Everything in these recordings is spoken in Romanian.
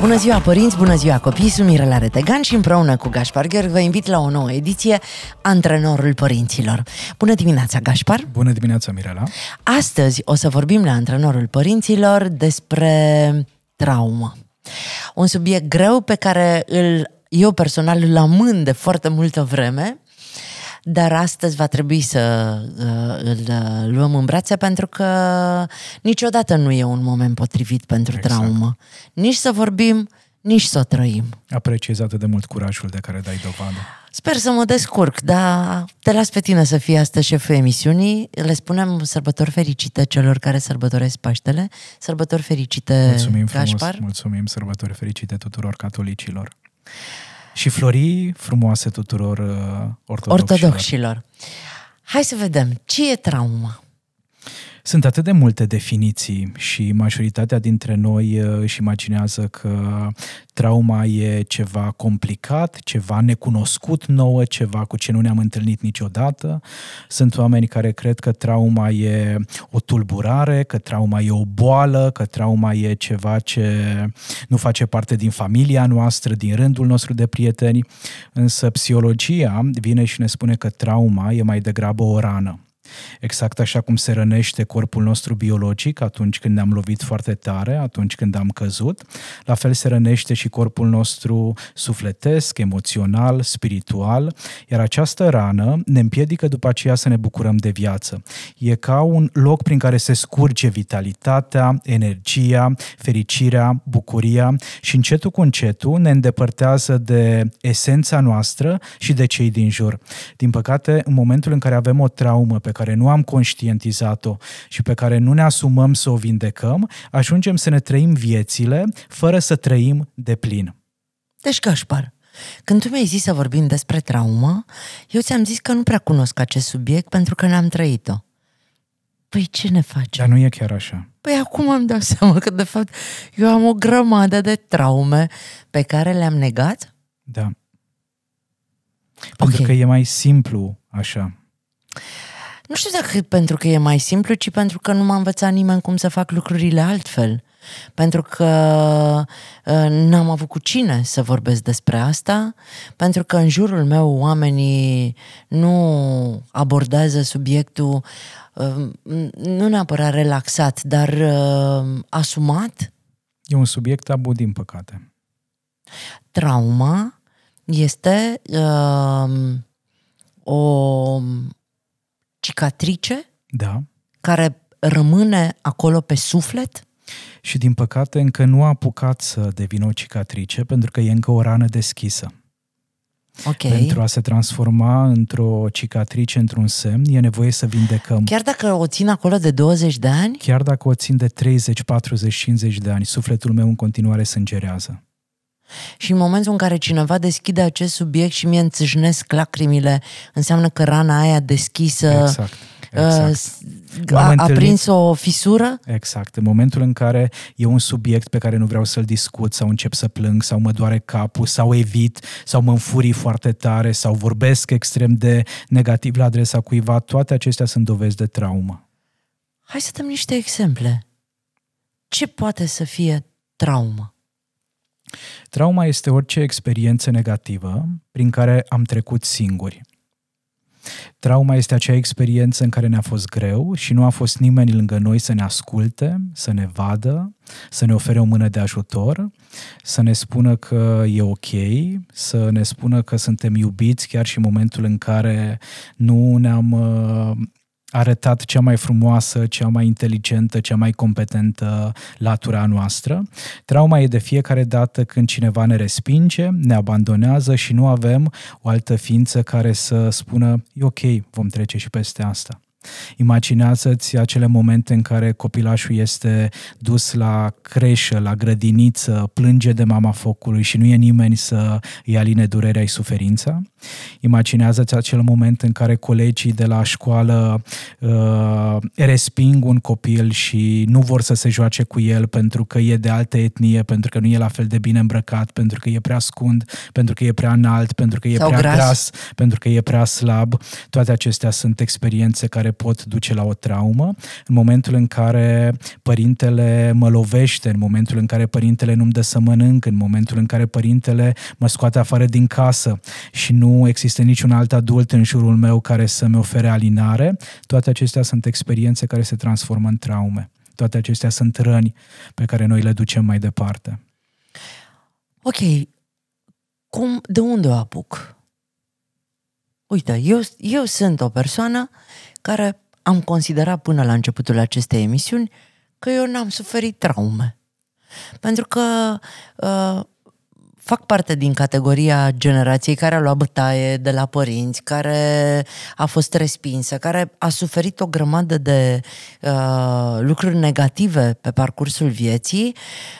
Bună ziua părinți, bună ziua copii, sunt Mirela Retegan și împreună cu Gaspar Gheorghi vă invit la o nouă ediție Antrenorul Părinților. Bună dimineața, Gaspar! Bună dimineața, Mirela! Astăzi o să vorbim la Antrenorul Părinților despre traumă. Un subiect greu pe care îl, eu personal îl amân de foarte multă vreme, dar astăzi va trebui să uh, îl uh, luăm în brațe pentru că niciodată nu e un moment potrivit pentru exact. traumă. Nici să vorbim, nici să o trăim. Apreciez atât de mult curajul de care dai dovadă. Sper să mă descurc, dar te las pe tine să fii astăzi șeful emisiunii. Le spunem sărbători fericite celor care sărbătoresc Paștele. Sărbători fericite, mulțumim Gașpar. Frumos, mulțumim, sărbători fericite tuturor catolicilor. Și florii frumoase tuturor uh, ortodoxilor. ortodoxilor. Hai să vedem, ce e trauma? Sunt atât de multe definiții și majoritatea dintre noi uh, își imaginează că trauma e ceva complicat, ceva necunoscut nouă, ceva cu ce nu ne-am întâlnit niciodată. Sunt oameni care cred că trauma e o tulburare, că trauma e o boală, că trauma e ceva ce nu face parte din familia noastră, din rândul nostru de prieteni. Însă psihologia vine și ne spune că trauma e mai degrabă o rană Exact așa cum se rănește corpul nostru biologic atunci când ne-am lovit foarte tare, atunci când am căzut, la fel se rănește și corpul nostru sufletesc, emoțional, spiritual, iar această rană ne împiedică după aceea să ne bucurăm de viață. E ca un loc prin care se scurge vitalitatea, energia, fericirea, bucuria și încetul cu încetul ne îndepărtează de esența noastră și de cei din jur. Din păcate, în momentul în care avem o traumă pe care nu am conștientizat-o și pe care nu ne asumăm să o vindecăm, ajungem să ne trăim viețile fără să trăim de plin. Deci, Gașpar, când tu mi-ai zis să vorbim despre traumă, eu ți-am zis că nu prea cunosc acest subiect pentru că n-am trăit-o. Păi ce ne face? Dar nu e chiar așa. Păi acum am dat seama că de fapt eu am o grămadă de traume pe care le-am negat? Da. Pentru okay. că e mai simplu așa. Nu știu dacă pentru că e mai simplu, ci pentru că nu m-a învățat nimeni cum să fac lucrurile altfel. Pentru că uh, n-am avut cu cine să vorbesc despre asta, pentru că în jurul meu oamenii nu abordează subiectul uh, nu neapărat relaxat, dar uh, asumat. E un subiect tabu, din păcate. Trauma este uh, o cicatrice da. care rămâne acolo pe suflet? Și din păcate încă nu a apucat să devină o cicatrice pentru că e încă o rană deschisă. Okay. Pentru a se transforma într-o cicatrice, într-un semn, e nevoie să vindecăm. Chiar dacă o țin acolo de 20 de ani? Chiar dacă o țin de 30, 40, 50 de ani, sufletul meu în continuare sângerează. Și în momentul în care cineva deschide acest subiect și mie înțâșnesc lacrimile, înseamnă că rana aia deschisă exact, exact. Uh, a, a prins o fisură? Exact. În momentul în care e un subiect pe care nu vreau să-l discut sau încep să plâng sau mă doare capul sau evit sau mă înfurii foarte tare sau vorbesc extrem de negativ la adresa cuiva, toate acestea sunt dovezi de traumă. Hai să dăm niște exemple. Ce poate să fie traumă? Trauma este orice experiență negativă prin care am trecut singuri. Trauma este acea experiență în care ne-a fost greu și nu a fost nimeni lângă noi să ne asculte, să ne vadă, să ne ofere o mână de ajutor, să ne spună că e ok, să ne spună că suntem iubiți chiar și în momentul în care nu ne-am uh, arătat cea mai frumoasă, cea mai inteligentă, cea mai competentă latura noastră. Trauma e de fiecare dată când cineva ne respinge, ne abandonează și nu avem o altă ființă care să spună e ok, vom trece și peste asta. Imaginează-ți acele momente în care copilașul este dus la creșă, la grădiniță, plânge de mama focului și nu e nimeni să îi aline durerea și suferința. Imaginează-ți acel moment în care colegii de la școală uh, resping un copil și nu vor să se joace cu el pentru că e de altă etnie, pentru că nu e la fel de bine îmbrăcat, pentru că e prea scund, pentru că e prea înalt, pentru că e Sau prea gras. gras, pentru că e prea slab. Toate acestea sunt experiențe care pot duce la o traumă. În momentul în care părintele mă lovește, în momentul în care părintele nu-mi dă să mănânc, în momentul în care părintele mă scoate afară din casă și nu există niciun alt adult în jurul meu care să-mi ofere alinare, toate acestea sunt experiențe care se transformă în traume. Toate acestea sunt răni pe care noi le ducem mai departe. Ok, cum, de unde o apuc? Uite, eu, eu sunt o persoană care am considerat până la începutul acestei emisiuni că eu n-am suferit traume. Pentru că uh, fac parte din categoria generației care a luat bătaie de la părinți, care a fost respinsă, care a suferit o grămadă de uh, lucruri negative pe parcursul vieții,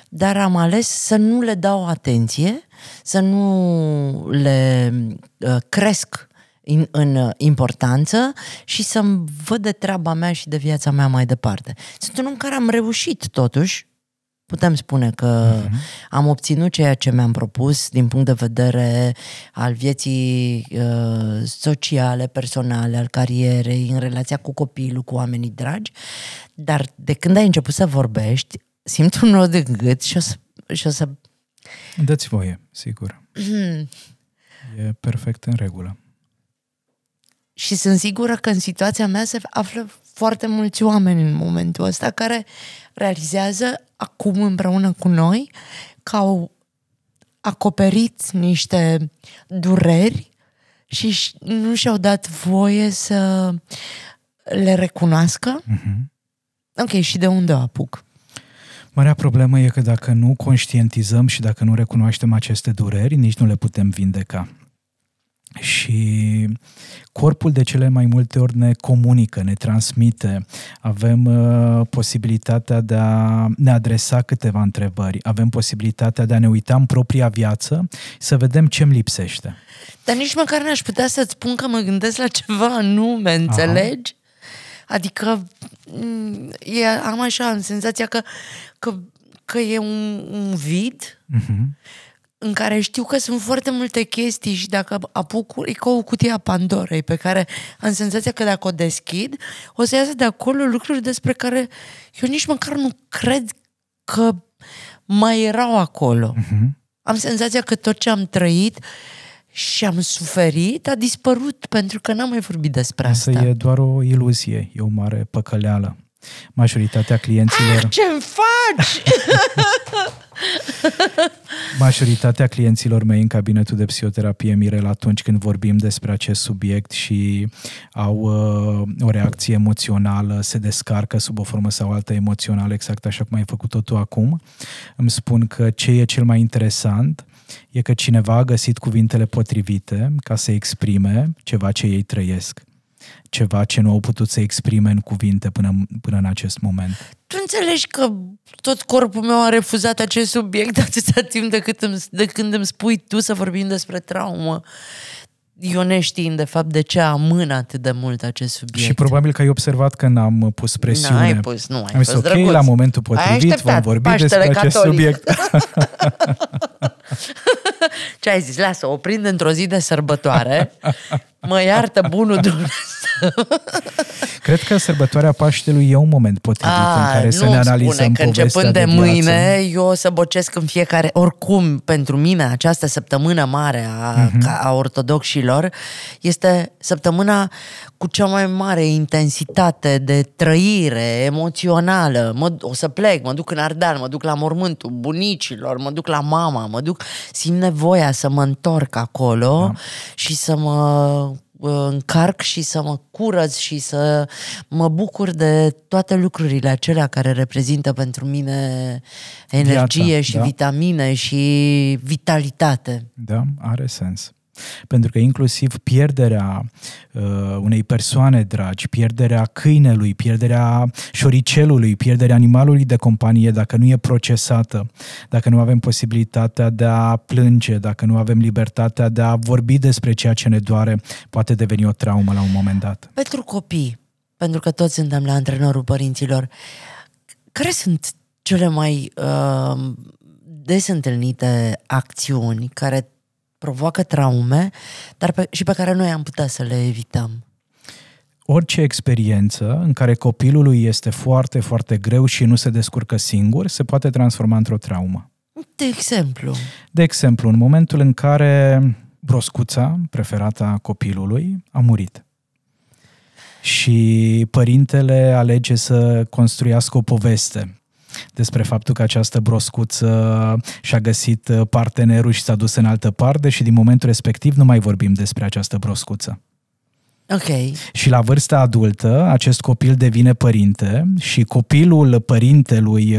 dar am ales să nu le dau atenție, să nu le uh, cresc în, în importanță și să-mi văd de treaba mea și de viața mea mai departe. Sunt un om care am reușit totuși, putem spune că uh-huh. am obținut ceea ce mi-am propus din punct de vedere al vieții uh, sociale, personale, al carierei, în relația cu copilul, cu oamenii dragi, dar de când ai început să vorbești, simt un nod de gât și o să, și o să Dă-ți voie, sigur. e perfect în regulă. Și sunt sigură că în situația mea se află foarte mulți oameni în momentul ăsta care realizează acum împreună cu noi că au acoperit niște dureri și ș- nu și-au dat voie să le recunoască. Uh-huh. Ok, și de unde o apuc? Marea problemă e că dacă nu conștientizăm și dacă nu recunoaștem aceste dureri, nici nu le putem vindeca. Și corpul de cele mai multe ori ne comunică, ne transmite. Avem uh, posibilitatea de a ne adresa câteva întrebări. Avem posibilitatea de a ne uita în propria viață să vedem ce-mi lipsește. Dar nici măcar n-aș putea să-ți spun că mă gândesc la ceva anume, înțelegi? Adică m, e, am așa, am senzația că, că, că e un, un vid Uh-huh. În care știu că sunt foarte multe chestii și dacă apuc, e ca o cutie a Pandorei pe care am senzația că dacă o deschid, o să iasă de acolo lucruri despre care eu nici măcar nu cred că mai erau acolo. Uh-huh. Am senzația că tot ce am trăit și am suferit a dispărut pentru că n-am mai vorbit despre Asta asta. e doar o iluzie, e o mare păcăleală. Majoritatea clienților... Ce-mi faci? Majoritatea clienților mei în cabinetul de psihoterapie Mirel atunci când vorbim despre acest subiect și au uh, o reacție emoțională, se descarcă sub o formă sau alta emoțională, exact așa cum ai făcut-o tu acum, îmi spun că ce e cel mai interesant e că cineva a găsit cuvintele potrivite ca să exprime ceva ce ei trăiesc ceva ce nu au putut să exprime în cuvinte până, până în acest moment. Tu înțelegi că tot corpul meu a refuzat acest subiect atâta timp de, cât îmi, de când îmi spui tu să vorbim despre traumă. Eu neștiind, de fapt, de ce amân atât de mult acest subiect. Și probabil că ai observat că n-am pus presiune. N-ai pus, nu, ai Am zis, fost ok, drăguț. la momentul Ai potrivit vom așteptat vorbi Paștele despre acest catolic. subiect. Ce ai zis? Lasă, o prind într-o zi de sărbătoare. Mă iartă bunul Dumnezeu. Cred că sărbătoarea Paștelui e un moment potrivit în care să nu ne îmi analizăm spune că povestea începând de, de mâine eu o să bocesc în fiecare... Oricum, pentru mine, această săptămână mare a, Mhm. uh-huh. a ortodoxilor este săptămâna cu cea mai mare intensitate de trăire emoțională. Mă, o să plec, mă duc în Ardeal, mă duc la mormântul bunicilor, mă duc la mama, mă duc... Simt nevoia să mă întorc acolo da. și să mă uh, încarc și să mă curăț și să mă bucur de toate lucrurile acelea care reprezintă pentru mine energie Viața, și da. vitamine și vitalitate. Da, are sens. Pentru că inclusiv pierderea uh, unei persoane dragi, pierderea câinelui, pierderea șoricelului, pierderea animalului de companie, dacă nu e procesată, dacă nu avem posibilitatea de a plânge, dacă nu avem libertatea de a vorbi despre ceea ce ne doare, poate deveni o traumă la un moment dat. Pentru copii, pentru că toți suntem la antrenorul părinților, care sunt cele mai uh, des întâlnite acțiuni care provoacă traume, dar pe, și pe care noi am putea să le evităm. Orice experiență în care copilului este foarte, foarte greu și nu se descurcă singur, se poate transforma într-o traumă. De exemplu? De exemplu, în momentul în care broscuța, preferata copilului, a murit și părintele alege să construiască o poveste despre faptul că această broscuță și-a găsit partenerul și s-a dus în altă parte și din momentul respectiv nu mai vorbim despre această broscuță. Ok. Și la vârsta adultă, acest copil devine părinte și copilul părintelui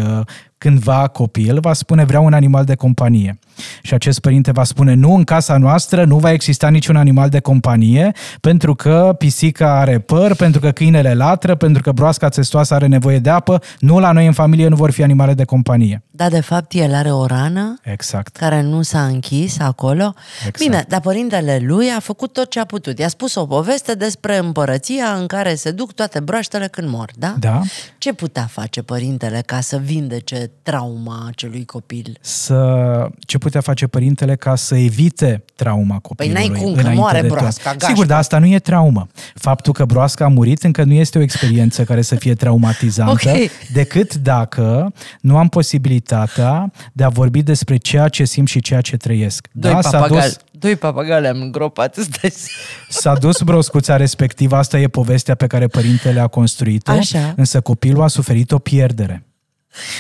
cândva copil va spune vreau un animal de companie. Și acest părinte va spune nu, în casa noastră nu va exista niciun animal de companie pentru că pisica are păr, pentru că câinele latră, pentru că broasca țestoasă are nevoie de apă. Nu, la noi în familie nu vor fi animale de companie. Da, de fapt el are o rană exact. care nu s-a închis acolo. Exact. Bine, dar părintele lui a făcut tot ce a putut. I-a spus o poveste despre împărăția în care se duc toate broaștele când mor, da? Da. Ce putea face părintele ca să vindece trauma acelui copil? Să, ce putea face părintele ca să evite trauma copilului? Păi n-ai cum, că moare broasca, gașcă. Sigur, dar asta nu e traumă. Faptul că broasca a murit încă nu este o experiență care să fie traumatizantă, okay. decât dacă nu am posibilitatea de a vorbi despre ceea ce simt și ceea ce trăiesc. Doi da, papagali. S-a dus, Doi papagale am îngropat, îți S-a dus broscuța respectivă, asta e povestea pe care părintele a construit-o, Așa. însă copilul a suferit o pierdere.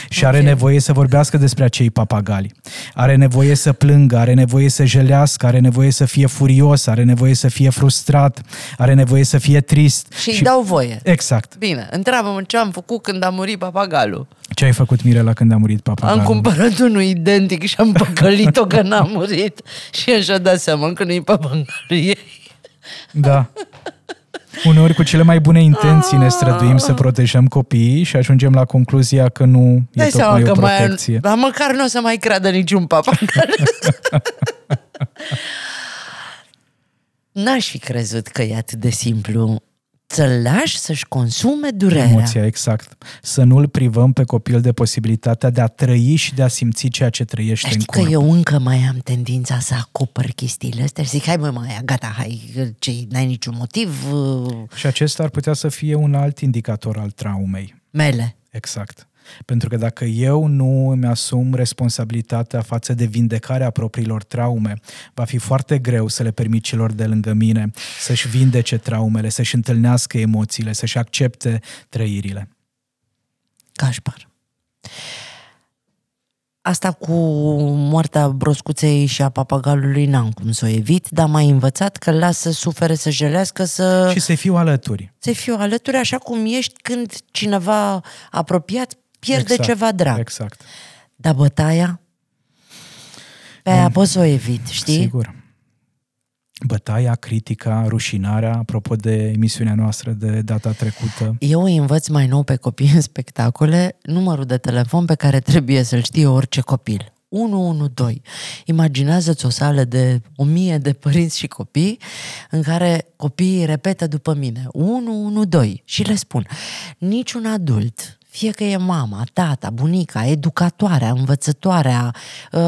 Și are okay. nevoie să vorbească despre acei papagali. Are nevoie să plângă, are nevoie să jelească, are nevoie să fie furios, are nevoie să fie frustrat, are nevoie să fie trist. Și, și... îi dau voie. Exact. Bine, întreabă-mă ce am făcut când a murit papagalul. Ce ai făcut, Mirela, când a murit papagalul? Am cumpărat unul identic și am păcălit-o că n-a murit. Și așa dat seama că nu-i papagalul ei. Da. Uneori cu cele mai bune intenții ne străduim să protejăm copiii și ajungem la concluzia că nu e Dai tocmai o protecție. Mai, dar măcar nu o să mai creadă niciun papa. N-aș fi crezut că e atât de simplu să-l lași să-și consume durerea. Emoția, exact. Să nu-l privăm pe copil de posibilitatea de a trăi și de a simți ceea ce trăiește Știi în corp. că eu încă mai am tendința să acopăr chestiile astea și zic, hai mă, mai, gata, hai, ce, n-ai niciun motiv. Uh. Și acesta ar putea să fie un alt indicator al traumei. Mele. Exact. Pentru că dacă eu nu îmi asum responsabilitatea față de vindecarea propriilor traume, va fi foarte greu să le permit celor de lângă mine să-și vindece traumele, să-și întâlnească emoțiile, să-și accepte trăirile. Cașpar. Asta cu moartea broscuței și a papagalului n-am cum să o evit, dar m-ai învățat că lasă să sufere, să jelească, să... Și să fiu alături. Să fiu alături așa cum ești când cineva apropiat pierde exact, ceva drag. Exact. Dar bătaia, pe aia mm. poți să o evit, știi? Sigur. Bătaia, critica, rușinarea, apropo de emisiunea noastră de data trecută. Eu îi învăț mai nou pe copii în spectacole numărul de telefon pe care trebuie să-l știe orice copil. 112. Imaginează-ți o sală de o mie de părinți și copii în care copiii repetă după mine 112 și le spun niciun adult fie că e mama, tata, bunica, educatoarea, învățătoarea, uh,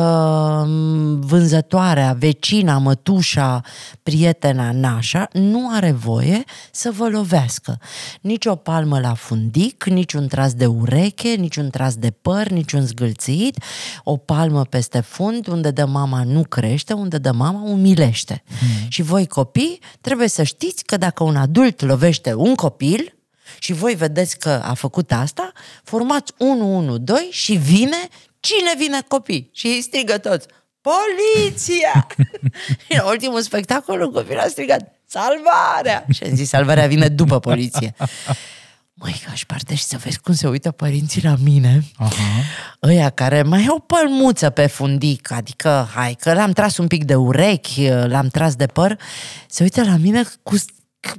vânzătoarea, vecina, mătușa, prietena, nașa, nu are voie să vă lovească. Nici o palmă la fundic, nici un tras de ureche, nici un tras de păr, nici un zgâlțit, o palmă peste fund, unde de mama nu crește, unde de mama umilește. Hmm. Și voi copii trebuie să știți că dacă un adult lovește un copil, și voi vedeți că a făcut asta, formați 112 și vine, cine vine copii? Și ei strigă toți, poliția! în ultimul spectacol un copil a strigat, salvarea! Și am zis, salvarea vine după poliție. Măi, aș parte și să vezi cum se uită părinții la mine. Aha. Ăia care mai au pălmuță pe fundic, adică, hai, că l-am tras un pic de urechi, l-am tras de păr, se uită la mine cu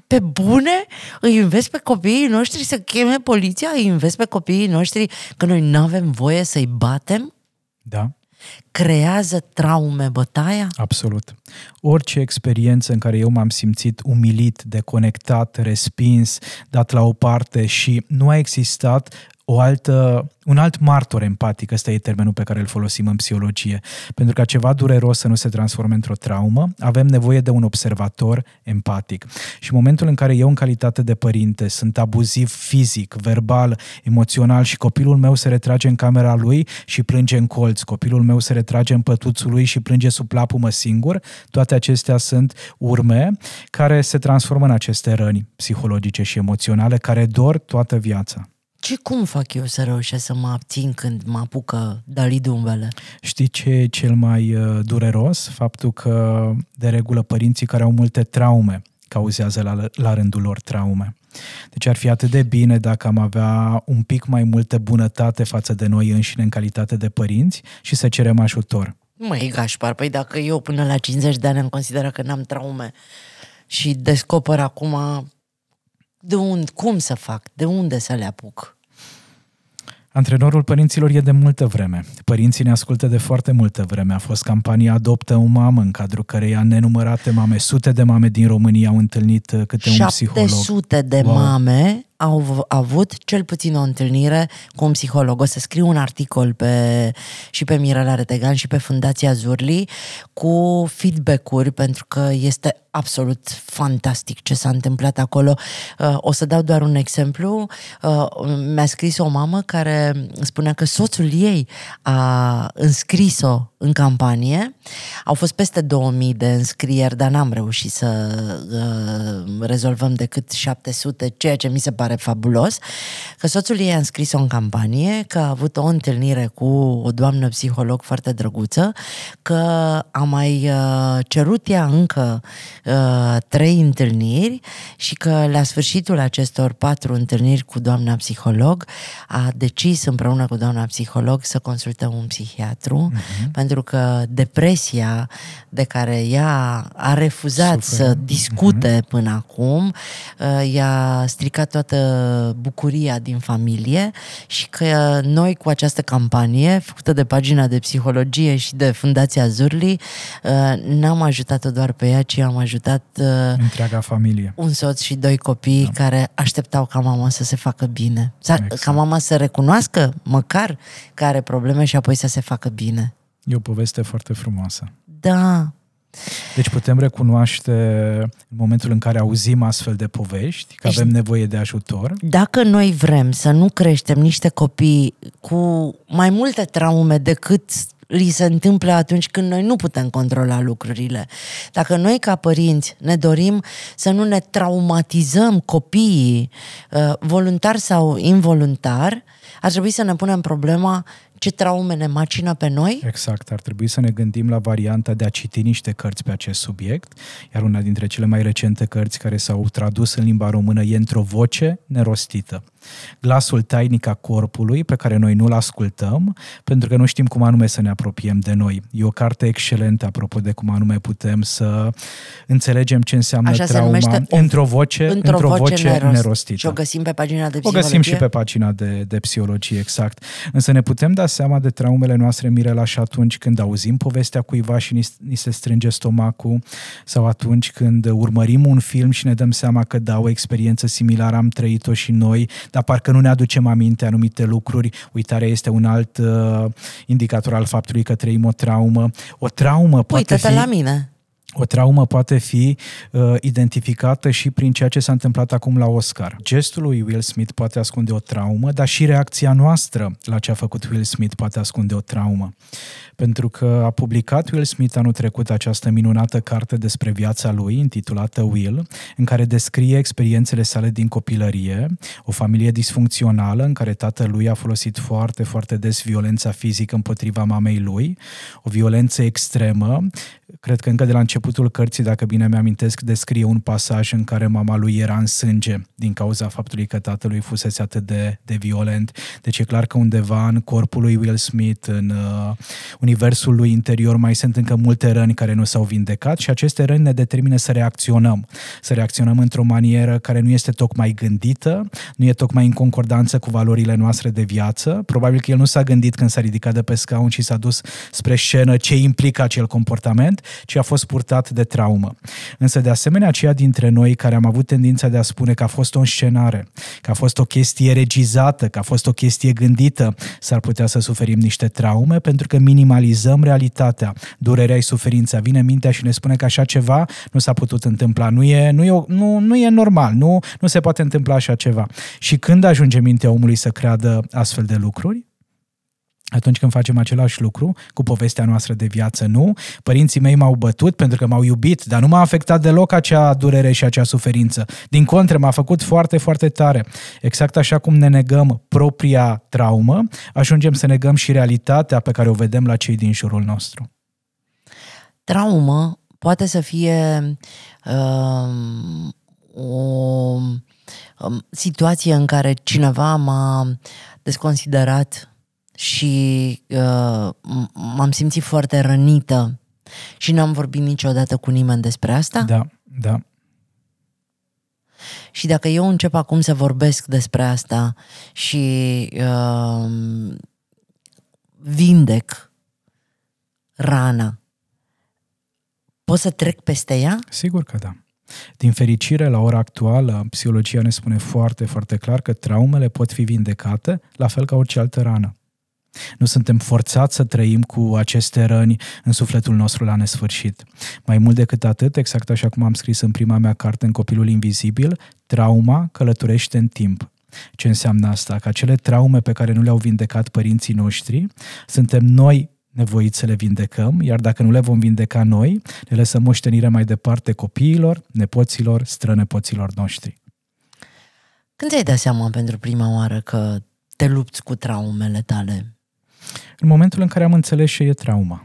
pe bune îi investi pe copiii noștri să cheme poliția, îi investi pe copiii noștri că noi nu avem voie să-i batem? Da. Creează traume bătaia? Absolut. Orice experiență în care eu m-am simțit umilit, deconectat, respins, dat la o parte și nu a existat o altă, un alt martor empatic, ăsta e termenul pe care îl folosim în psihologie. Pentru ca ceva dureros să nu se transforme într-o traumă, avem nevoie de un observator empatic. Și în momentul în care eu, în calitate de părinte, sunt abuziv fizic, verbal, emoțional și copilul meu se retrage în camera lui și plânge în colț, copilul meu se retrage în pătuțul lui și plânge sub plapumă singur, toate acestea sunt urme care se transformă în aceste răni psihologice și emoționale care dor toată viața. Ce cum fac eu să reușesc să mă abțin când mă apucă dalidumbele? Știi ce e cel mai uh, dureros? Faptul că, de regulă, părinții care au multe traume cauzează la, la rândul lor traume. Deci ar fi atât de bine dacă am avea un pic mai multă bunătate față de noi înșine în calitate de părinți și să cerem ajutor. Măi, Gașpar, păi dacă eu până la 50 de ani am considerat că n-am traume și descoper acum de unde, cum să fac, de unde să le apuc? Antrenorul părinților e de multă vreme. Părinții ne ascultă de foarte multă vreme. A fost campania Adoptă o mamă, în cadrul căreia nenumărate mame, sute de mame din România au întâlnit uh, câte un psiholog. 700 de wow. mame au avut cel puțin o întâlnire cu un psiholog. O să scriu un articol pe, și pe Mirela Retegan și pe Fundația Zurli cu feedback-uri, pentru că este absolut fantastic ce s-a întâmplat acolo. Uh, o să dau doar un exemplu. Uh, mi-a scris o mamă care spunea că soțul ei a înscris-o în campanie. Au fost peste 2000 de înscrieri, dar n-am reușit să uh, rezolvăm decât 700, ceea ce mi se pare fabulos. Că soțul ei a înscris-o în campanie, că a avut o întâlnire cu o doamnă psiholog foarte drăguță, că a mai uh, cerut ea încă uh, trei întâlniri și că la sfârșitul acestor patru întâlniri cu doamna psiholog a decis împreună cu doamna psiholog să consulte un psihiatru uh-huh. pentru că depresia de care ea a refuzat Super. să discute uh-huh. până acum uh, i-a stricat toată bucuria din familie și că noi cu această campanie făcută de pagina de psihologie și de Fundația Zurli uh, n-am ajutat-o doar pe ea, ci am ajutat uh, întreaga familie. Un soț și doi copii da. care așteptau ca mama să se facă bine. Exact. Ca mama să recunoască măcar că are probleme și apoi să se facă bine. E o poveste foarte frumoasă. Da. Deci putem recunoaște în momentul în care auzim astfel de povești că avem nevoie de ajutor. Dacă noi vrem să nu creștem niște copii cu mai multe traume decât li se întâmplă atunci când noi nu putem controla lucrurile. Dacă noi ca părinți ne dorim să nu ne traumatizăm copiii, uh, voluntar sau involuntar, ar trebui să ne punem problema ce traume ne macină pe noi? Exact, ar trebui să ne gândim la varianta de a citi niște cărți pe acest subiect, iar una dintre cele mai recente cărți care s-au tradus în limba română e într-o voce nerostită glasul tainic a corpului pe care noi nu-l ascultăm pentru că nu știm cum anume să ne apropiem de noi. E o carte excelentă apropo de cum anume putem să înțelegem ce înseamnă Așa trauma într-o voce, într-o, într-o voce, voce nerost. nerostită. Și o găsim pe pagina de psihologie? O găsim și pe pagina de, de psihologie, exact. Însă ne putem da seama de traumele noastre, Mirela, și atunci când auzim povestea cuiva și ni, ni se strânge stomacul sau atunci când urmărim un film și ne dăm seama că da, o experiență similară am trăit-o și noi, dar parcă nu ne aducem aminte anumite lucruri. Uitarea este un alt uh, indicator al faptului că trăim o traumă. O traumă poate Uită-te fi... la mine. O traumă poate fi uh, identificată și prin ceea ce s-a întâmplat acum la Oscar. Gestul lui Will Smith poate ascunde o traumă, dar și reacția noastră la ce a făcut Will Smith poate ascunde o traumă pentru că a publicat Will Smith anul trecut această minunată carte despre viața lui, intitulată Will, în care descrie experiențele sale din copilărie, o familie disfuncțională în care tatălui a folosit foarte, foarte des violența fizică împotriva mamei lui, o violență extremă, cred că încă de la început începutul cărții, dacă bine mi-amintesc, descrie un pasaj în care mama lui era în sânge din cauza faptului că tatălui fusese atât de, de violent. Deci e clar că undeva în corpul lui Will Smith, în uh, universul lui interior, mai sunt încă multe răni care nu s-au vindecat și aceste răni ne determină să reacționăm. Să reacționăm într-o manieră care nu este tocmai gândită, nu e tocmai în concordanță cu valorile noastre de viață. Probabil că el nu s-a gândit când s-a ridicat de pe scaun și s-a dus spre scenă ce implică acel comportament, ci a fost purtat de traumă. Însă, de asemenea, aceia dintre noi care am avut tendința de a spune că a fost o înscenare, că a fost o chestie regizată, că a fost o chestie gândită, s-ar putea să suferim niște traume pentru că minimalizăm realitatea. Durerea și suferința vine mintea și ne spune că așa ceva nu s-a putut întâmpla. Nu e, nu e, nu, nu e normal, nu, nu se poate întâmpla așa ceva. Și când ajunge mintea omului să creadă astfel de lucruri? Atunci când facem același lucru cu povestea noastră de viață, nu. Părinții mei m-au bătut pentru că m-au iubit, dar nu m-a afectat deloc acea durere și acea suferință. Din contră, m-a făcut foarte, foarte tare. Exact așa cum ne negăm propria traumă, ajungem să negăm și realitatea pe care o vedem la cei din jurul nostru. Traumă poate să fie uh, o um, situație în care cineva m-a desconsiderat și uh, m-am simțit foarte rănită și n-am vorbit niciodată cu nimeni despre asta. Da, da. Și dacă eu încep acum să vorbesc despre asta și uh, vindec rana, pot să trec peste ea? Sigur că da. Din fericire, la ora actuală, psihologia ne spune foarte, foarte clar că traumele pot fi vindecate, la fel ca orice altă rană. Nu suntem forțați să trăim cu aceste răni în sufletul nostru la nesfârșit. Mai mult decât atât, exact așa cum am scris în prima mea carte, în Copilul Invizibil, trauma călătorește în timp. Ce înseamnă asta? Că acele traume pe care nu le-au vindecat părinții noștri, suntem noi nevoiți să le vindecăm, iar dacă nu le vom vindeca noi, le lăsăm moștenire mai departe copiilor, nepoților, strănepoților noștri. Când ți-ai dat seama pentru prima oară că te lupți cu traumele tale? În momentul în care am înțeles ce e trauma.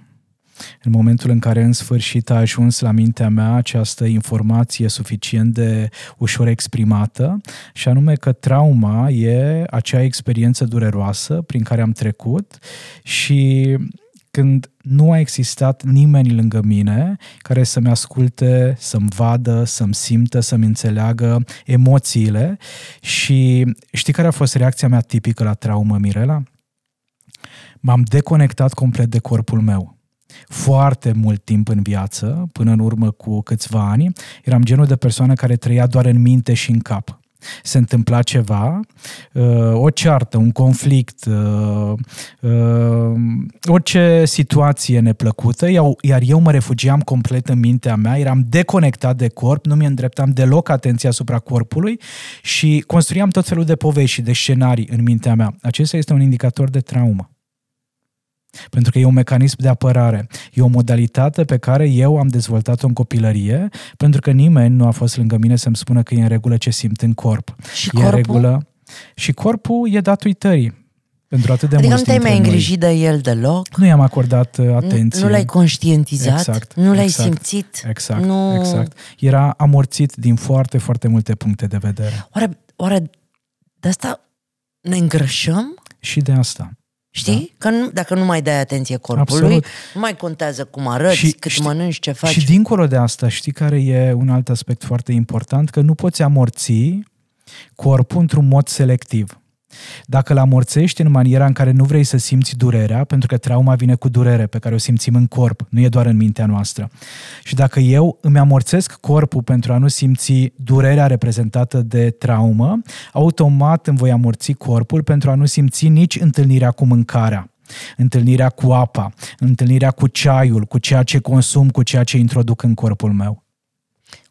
În momentul în care în sfârșit a ajuns la mintea mea această informație suficient de ușor exprimată și anume că trauma e acea experiență dureroasă prin care am trecut și când nu a existat nimeni lângă mine care să-mi asculte, să-mi vadă, să-mi simtă, să-mi înțeleagă emoțiile și știi care a fost reacția mea tipică la traumă, Mirela? M-am deconectat complet de corpul meu. Foarte mult timp în viață, până în urmă cu câțiva ani, eram genul de persoană care trăia doar în minte și în cap se întâmpla ceva, uh, o ceartă, un conflict, uh, uh, orice situație neplăcută, iar eu mă refugiam complet în mintea mea, eram deconectat de corp, nu mi îndreptam deloc atenția asupra corpului și construiam tot felul de povești și de scenarii în mintea mea. Acesta este un indicator de traumă. Pentru că e un mecanism de apărare. E o modalitate pe care eu am dezvoltat-o în copilărie, pentru că nimeni nu a fost lângă mine să-mi spună că e în regulă ce simt în corp. Și e corpul? În regulă. Și corpul e dat uitării. Pentru atât de adică mulți nu te-ai mai îngrijit de el deloc? Nu i-am acordat uh, atenție. Nu, nu l-ai conștientizat? Exact, nu l-ai exact, simțit? Exact, nu... exact. Era amorțit din foarte, foarte multe puncte de vedere. Oare, oare de asta ne îngrășăm? Și de asta. Știi? Da. Că nu, dacă nu mai dai atenție corpului, Absolut. nu mai contează cum arăți, și, cât știi, mănânci, ce faci. Și dincolo de asta, știi care e un alt aspect foarte important? Că nu poți amorți corpul într-un mod selectiv. Dacă îl amorțești în maniera în care nu vrei să simți durerea, pentru că trauma vine cu durere pe care o simțim în corp, nu e doar în mintea noastră. Și dacă eu îmi amorțesc corpul pentru a nu simți durerea reprezentată de traumă, automat îmi voi amorți corpul pentru a nu simți nici întâlnirea cu mâncarea întâlnirea cu apa, întâlnirea cu ceaiul, cu ceea ce consum, cu ceea ce introduc în corpul meu.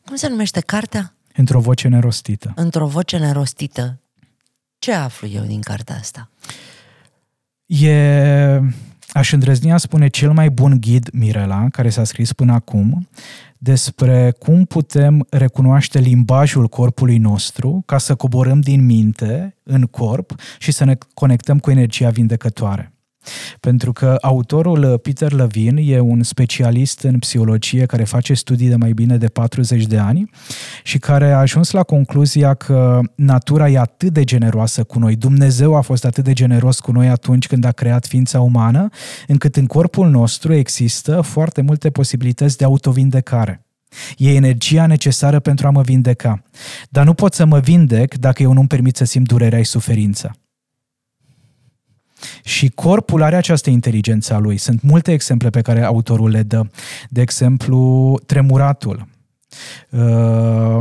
Cum se numește cartea? Într-o voce nerostită. Într-o voce nerostită. Ce aflu eu din cartea asta? E, aș îndrăzni a spune, cel mai bun ghid, Mirela, care s-a scris până acum, despre cum putem recunoaște limbajul corpului nostru ca să coborâm din minte în corp și să ne conectăm cu energia vindecătoare. Pentru că autorul uh, Peter Levine e un specialist în psihologie care face studii de mai bine de 40 de ani și care a ajuns la concluzia că natura e atât de generoasă cu noi, Dumnezeu a fost atât de generos cu noi atunci când a creat ființa umană, încât în corpul nostru există foarte multe posibilități de autovindecare. E energia necesară pentru a mă vindeca. Dar nu pot să mă vindec dacă eu nu-mi permit să simt durerea și suferința. Și corpul are această inteligență a lui. Sunt multe exemple pe care autorul le dă. De exemplu, tremuratul. Uh,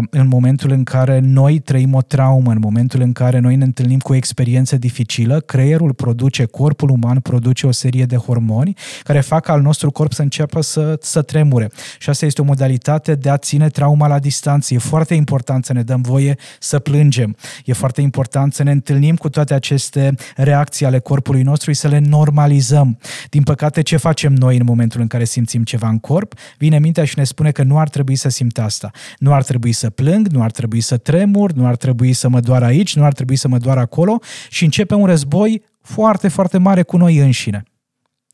în momentul în care noi trăim o traumă, în momentul în care noi ne întâlnim cu o experiență dificilă, creierul produce, corpul uman produce o serie de hormoni care fac al nostru corp să înceapă să, să tremure. Și asta este o modalitate de a ține trauma la distanță. E foarte important să ne dăm voie să plângem. E foarte important să ne întâlnim cu toate aceste reacții ale corpului nostru și să le normalizăm. Din păcate, ce facem noi în momentul în care simțim ceva în corp? Vine mintea și ne spune că nu ar trebui să simtă asta. Nu ar trebui să plâng, nu ar trebui să tremur, nu ar trebui să mă doar aici, nu ar trebui să mă doar acolo și începe un război foarte, foarte mare cu noi înșine.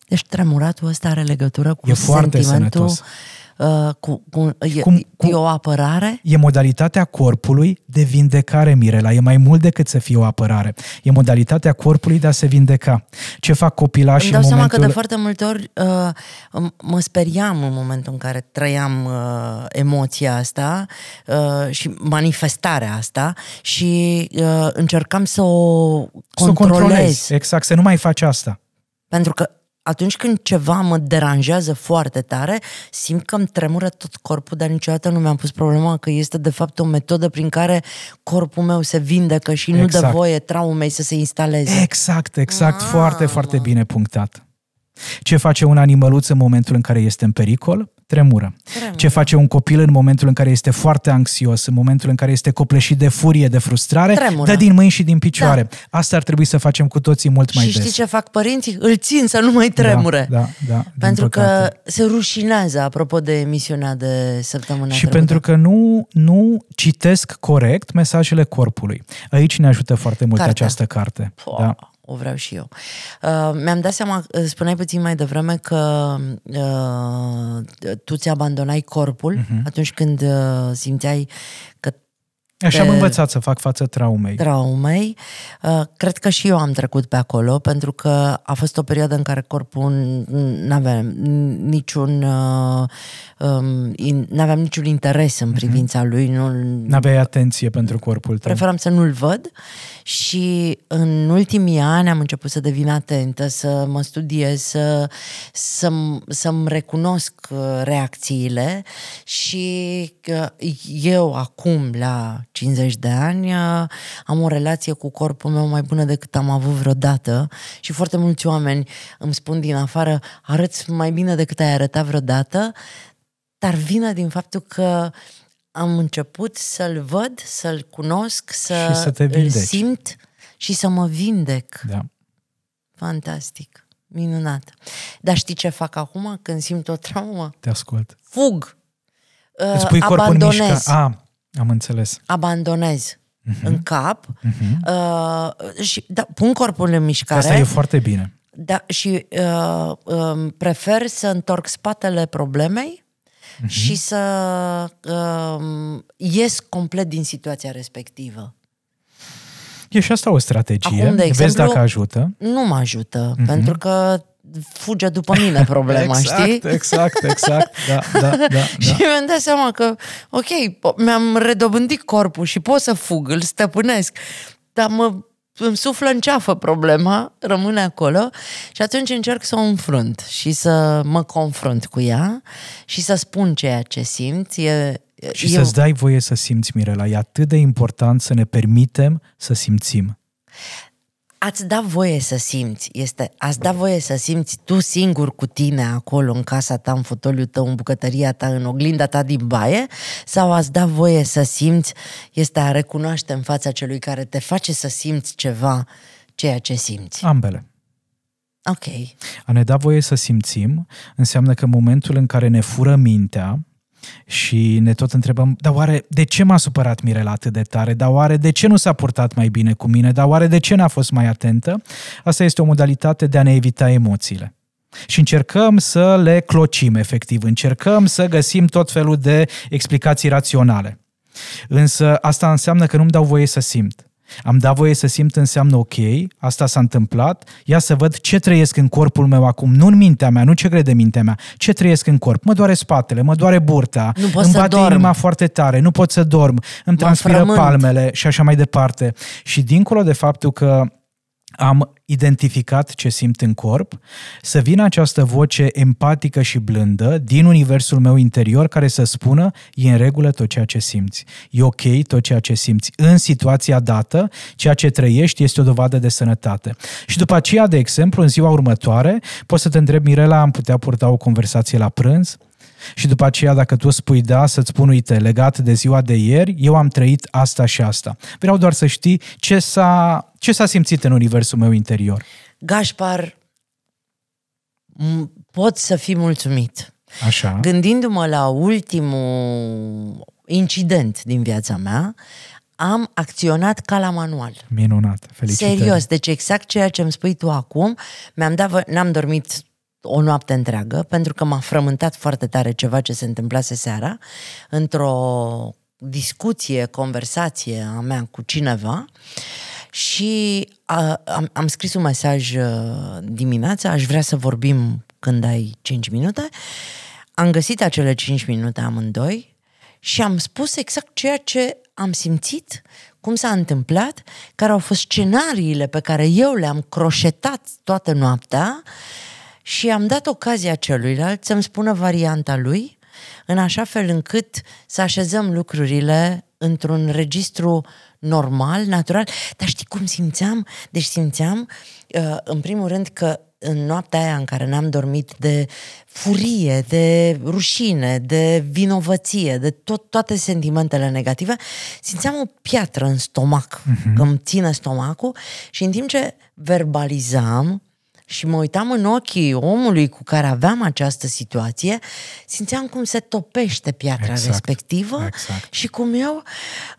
Deci tremuratul ăsta are legătură cu e foarte sentimentul sănătos uh, cu, cu, e, Cum, cu, e o apărare? E modalitatea corpului de vindecare, Mirela. E mai mult decât să fie o apărare. E modalitatea corpului de a se vindeca. Ce fac copilașii Îmi dau în momentul... seama că de foarte multe ori uh, mă speriam în momentul în care trăiam uh, emoția asta uh, și manifestarea asta și uh, încercam să o controlez. Să o controlez. Exact, să nu mai faci asta. Pentru că atunci când ceva mă deranjează foarte tare, simt că îmi tremură tot corpul, dar niciodată nu mi-am pus problema că este de fapt o metodă prin care corpul meu se vindecă și exact. nu dă voie traumei să se instaleze. Exact, exact, ah, foarte, foarte bine punctat. Ce face un animăluț în momentul în care este în pericol? Tremură. Tremură. Ce face un copil în momentul în care este foarte anxios, în momentul în care este copleșit de furie, de frustrare, Tremură. dă din mâini și din picioare. Da. Asta ar trebui să facem cu toții mult mai și des. Și știi ce fac părinții? Îl țin să nu mai tremure. Da, da, da pentru că se rușinează, apropo de emisiunea de săptămâna Și trecută. pentru că nu, nu citesc corect mesajele corpului. Aici ne ajută foarte mult Cartea. această carte. Po. Da o vreau și eu. Uh, mi-am dat seama, uh, spuneai puțin mai devreme că uh, tu ți abandonai corpul uh-huh. atunci când uh, simțeai că Așa am învățat să fac față traumei. Traumei. Uh, cred că și eu am trecut pe acolo, pentru că a fost o perioadă în care corpul nu avea niciun, uh, um, n-aveam niciun interes în mhm. privința lui. Nu aveai atenție pentru corpul tău. Preferam să nu-l văd și în ultimii ani am început să devin atentă, să mă studiez, să, să, să-mi recunosc uh, reacțiile. Și că eu acum, la 50 de ani, uh, am o relație cu corpul meu mai bună decât am avut vreodată. Și foarte mulți oameni îmi spun din afară, arăți mai bine decât ai arătat vreodată, dar vine din faptul că am început să-l văd, să-l cunosc, să, și să te îl simt și să mă vindec. Da. Fantastic. Minunat. Dar știi ce fac acum când simt o traumă? Te ascult. Fug. Îți pui corpul abandonez. în mișcă. Ah, am înțeles. Abandonez uh-huh. în cap uh-huh. uh, și da, pun corpul în mișcare. Asta e foarte bine. Da, și uh, uh, prefer să întorc spatele problemei uh-huh. și să uh, ies complet din situația respectivă. E și asta o strategie. Acum, de exemplu, Vezi dacă ajută. Nu mă ajută, uh-huh. pentru că fuge după mine problema, exact, știi? Exact, exact, da, da, da, da. și mi-am dat seama că, ok, mi-am redobândit corpul și pot să fug, îl stăpânesc, dar mă îmi suflă în ceafă problema, rămâne acolo și atunci încerc să o înfrunt și să mă confrunt cu ea și să spun ceea ce simt. E, și eu... să-ți dai voie să simți, Mirela. E atât de important să ne permitem să simțim ați da voie să simți, este ați da voie să simți tu singur cu tine acolo în casa ta, în fotoliul tău, în bucătăria ta, în oglinda ta din baie sau ați da voie să simți este a recunoaște în fața celui care te face să simți ceva, ceea ce simți. Ambele. Ok. A ne da voie să simțim înseamnă că în momentul în care ne fură mintea, și ne tot întrebăm, dar oare de ce m-a supărat Mirela atât de tare? Dar oare de ce nu s-a purtat mai bine cu mine? Dar oare de ce n-a fost mai atentă? Asta este o modalitate de a ne evita emoțiile. Și încercăm să le clocim, efectiv. Încercăm să găsim tot felul de explicații raționale. Însă asta înseamnă că nu-mi dau voie să simt. Am dat voie să simt înseamnă ok, asta s-a întâmplat, ia să văd ce trăiesc în corpul meu acum, nu în mintea mea, nu ce crede mintea mea, ce trăiesc în corp. Mă doare spatele, mă doare burta, Nu pot îmi să bate dorm. inima foarte tare, nu pot să dorm, îmi transpiră frământ. palmele și așa mai departe. Și dincolo de faptul că am identificat ce simt în corp, să vină această voce empatică și blândă din universul meu interior care să spună e în regulă tot ceea ce simți. E ok tot ceea ce simți. În situația dată, ceea ce trăiești este o dovadă de sănătate. Și după aceea, de exemplu, în ziua următoare, poți să te întrebi, Mirela, am putea purta o conversație la prânz? Și după aceea, dacă tu spui da, să-ți spun, uite, legat de ziua de ieri, eu am trăit asta și asta. Vreau doar să știi ce s-a, ce s-a simțit în universul meu interior. Gașpar, m- pot să fii mulțumit. Așa. Gândindu-mă la ultimul incident din viața mea, am acționat ca la manual. Minunat. Felicitări. Serios, deci exact ceea ce îmi spui tu acum, mi-am dat, vă- n-am dormit o noapte întreagă, pentru că m-a frământat foarte tare ceva ce se întâmplase seara, într-o discuție, conversație a mea cu cineva și a, am, am scris un mesaj uh, dimineața, aș vrea să vorbim când ai 5 minute. Am găsit acele 5 minute amândoi și am spus exact ceea ce am simțit, cum s-a întâmplat, care au fost scenariile pe care eu le-am croșetat toată noaptea și am dat ocazia celuilalt să-mi spună varianta lui, în așa fel încât să așezăm lucrurile într-un registru normal, natural. Dar știi cum simțeam? Deci simțeam, uh, în primul rând, că în noaptea aia în care n-am dormit de furie, de rușine, de vinovăție, de tot, toate sentimentele negative, simțeam o piatră în stomac, uh-huh. că îmi ține stomacul și în timp ce verbalizam și mă uitam în ochii omului cu care aveam această situație, simțeam cum se topește piatra Exact, respectivă exact. și cum eu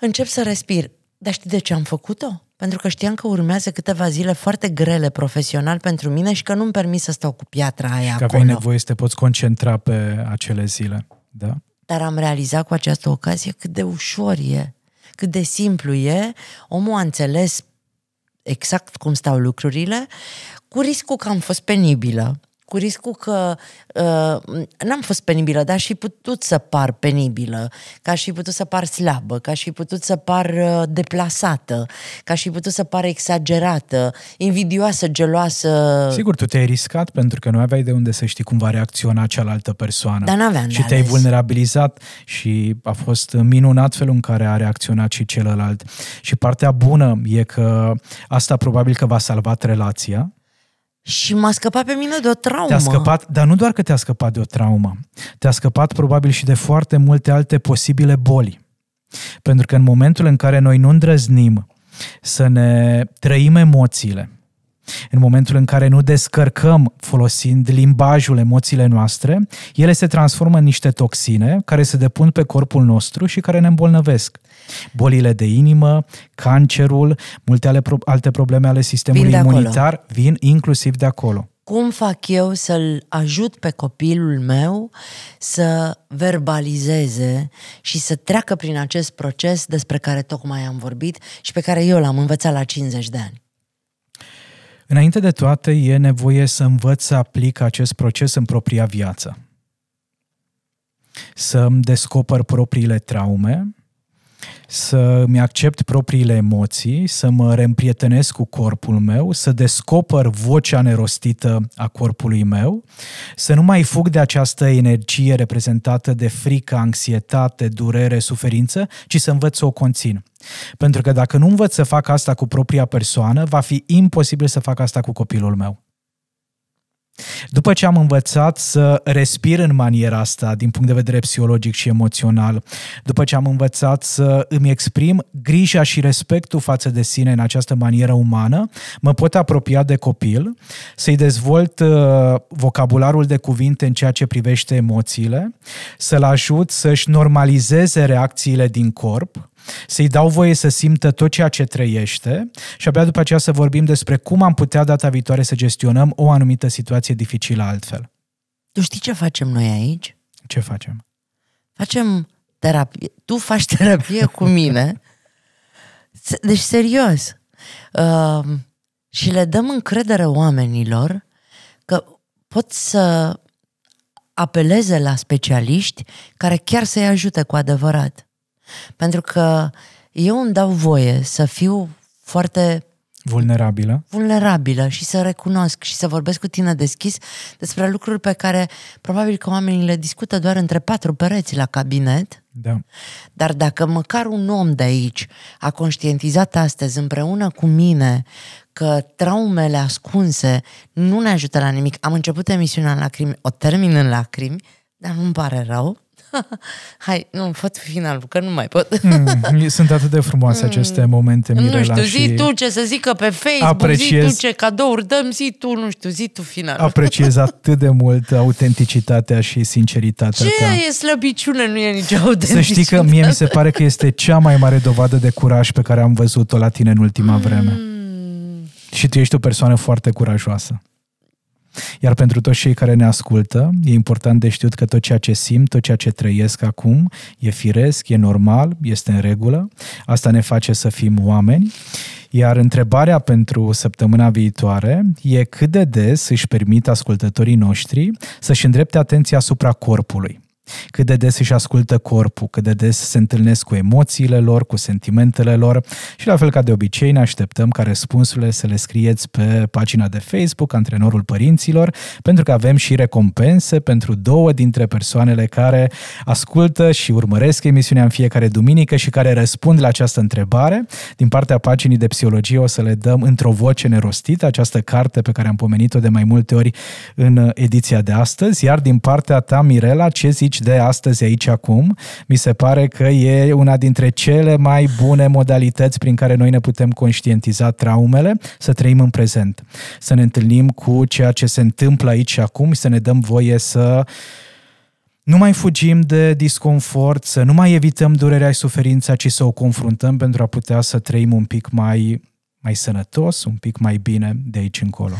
încep să respir. Dar știi de ce am făcut-o? Pentru că știam că urmează câteva zile foarte grele profesional pentru mine și că nu-mi permis să stau cu piatra aia Că acolo. aveai nevoie să te poți concentra pe acele zile. Da? Dar am realizat cu această ocazie cât de ușor e, cât de simplu e. Omul a înțeles exact cum stau lucrurile, cu riscul că am fost penibilă, cu riscul că uh, n-am fost penibilă, dar aș fi putut să par penibilă, că aș fi putut să par slabă, că aș fi putut să par uh, deplasată, că aș fi putut să par exagerată, invidioasă, geloasă. Sigur, tu te-ai riscat pentru că nu aveai de unde să știi cum va reacționa cealaltă persoană. Dar n-aveam de Și te-ai ales. vulnerabilizat și a fost minunat felul în care a reacționat și celălalt. Și partea bună e că asta probabil că v-a salvat relația, Și m-a scăpat pe mine de o traumă. Te-a scăpat, dar nu doar că te-a scăpat de o traumă, te-a scăpat probabil și de foarte multe alte posibile boli. Pentru că în momentul în care noi nu îndrăznim să ne trăim emoțiile, în momentul în care nu descărcăm folosind limbajul emoțiile noastre, ele se transformă în niște toxine care se depun pe corpul nostru și care ne îmbolnăvesc. Bolile de inimă, cancerul, multe ale pro- alte probleme ale sistemului Vin de acolo. imunitar vin inclusiv de acolo. cum fac eu să-l ajut pe copilul meu să verbalizeze și să treacă prin acest proces despre care tocmai am vorbit și pe care eu l-am învățat la 50 de ani. Înainte de toate, e nevoie să învăț să aplic acest proces în propria viață. Să-mi descoper propriile traume, să-mi accept propriile emoții, să mă reîmprietenesc cu corpul meu, să descoper vocea nerostită a corpului meu, să nu mai fug de această energie reprezentată de frică, anxietate, durere, suferință, ci să învăț să o conțin. Pentru că dacă nu învăț să fac asta cu propria persoană, va fi imposibil să fac asta cu copilul meu. După ce am învățat să respir în maniera asta, din punct de vedere psihologic și emoțional, după ce am învățat să îmi exprim grija și respectul față de sine în această manieră umană, mă pot apropia de copil, să-i dezvolt uh, vocabularul de cuvinte în ceea ce privește emoțiile, să-l ajut să-și normalizeze reacțiile din corp, să-i dau voie să simtă tot ceea ce trăiește și abia după aceea să vorbim despre cum am putea data viitoare să gestionăm o anumită situație dificilă altfel. Tu știi ce facem noi aici? Ce facem? Facem terapie. Tu faci terapie cu mine. Deci, serios. Uh, și le dăm încredere oamenilor că pot să apeleze la specialiști care chiar să-i ajute cu adevărat. Pentru că eu îmi dau voie să fiu foarte Vulnerabilă. Vulnerabilă și să recunosc și să vorbesc cu tine deschis despre lucruri pe care probabil că oamenii le discută doar între patru pereți la cabinet. Da. Dar dacă măcar un om de aici a conștientizat astăzi împreună cu mine că traumele ascunse nu ne ajută la nimic. Am început emisiunea în lacrimi, o termin în lacrimi, dar nu-mi pare rău Hai, nu, fă finalul, că nu mai pot. Mm, sunt atât de frumoase aceste momente, Mirela. Nu știu, zi și tu ce să zică pe Facebook, apreciez, zi tu ce cadouri dăm, zi tu, nu știu, zi tu finalul. Apreciez atât de mult autenticitatea și sinceritatea ce ta. Ce e slăbiciune, nu e nicio autenticitate. Să știi că mie mi se pare că este cea mai mare dovadă de curaj pe care am văzut-o la tine în ultima mm. vreme. Și tu ești o persoană foarte curajoasă. Iar pentru toți cei care ne ascultă, e important de știut că tot ceea ce simt, tot ceea ce trăiesc acum, e firesc, e normal, este în regulă. Asta ne face să fim oameni. Iar întrebarea pentru săptămâna viitoare e cât de des își permit ascultătorii noștri să-și îndrepte atenția asupra corpului cât de des își ascultă corpul, cât de des se întâlnesc cu emoțiile lor, cu sentimentele lor și la fel ca de obicei ne așteptăm ca răspunsurile să le scrieți pe pagina de Facebook Antrenorul Părinților, pentru că avem și recompense pentru două dintre persoanele care ascultă și urmăresc emisiunea în fiecare duminică și care răspund la această întrebare. Din partea paginii de psihologie o să le dăm într-o voce nerostită această carte pe care am pomenit-o de mai multe ori în ediția de astăzi, iar din partea ta, Mirela, ce zici de astăzi, aici, acum, mi se pare că e una dintre cele mai bune modalități prin care noi ne putem conștientiza traumele, să trăim în prezent, să ne întâlnim cu ceea ce se întâmplă aici și acum și să ne dăm voie să nu mai fugim de disconfort, să nu mai evităm durerea și suferința, ci să o confruntăm pentru a putea să trăim un pic mai, mai sănătos, un pic mai bine de aici încolo.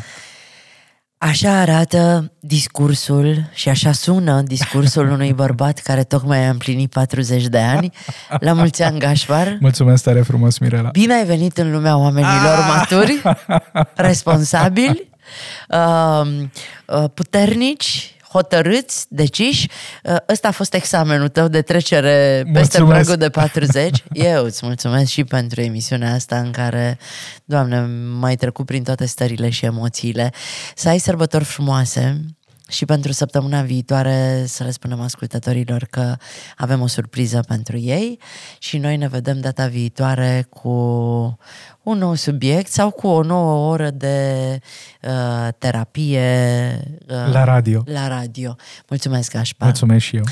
Așa arată discursul și așa sună discursul unui bărbat care tocmai a împlinit 40 de ani. La mulți ani, Gașpar! Mulțumesc tare frumos, Mirela! Bine ai venit în lumea oamenilor ah! maturi, responsabili, uh, uh, puternici, hotărâți, deciși. Uh, ăsta a fost examenul tău de trecere peste mulțumesc. pragul de 40. Eu îți mulțumesc și pentru emisiunea asta în care, Doamne, mai trecut prin toate stările și emoțiile. Să ai sărbători frumoase, și pentru săptămâna viitoare să le spunem ascultătorilor că avem o surpriză pentru ei și noi ne vedem data viitoare cu un nou subiect sau cu o nouă oră de uh, terapie uh, la radio. La radio. Mulțumesc, Așpa. Mulțumesc și eu.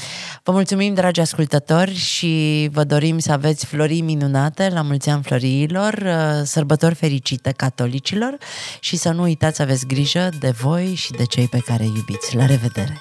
Vă mulțumim, dragi ascultători, și vă dorim să aveți florii minunate la mulți ani floriilor, uh, sărbători fericite catolicilor și să nu uitați să aveți grijă de voi și de cei pe care îi iubiți. La revedere!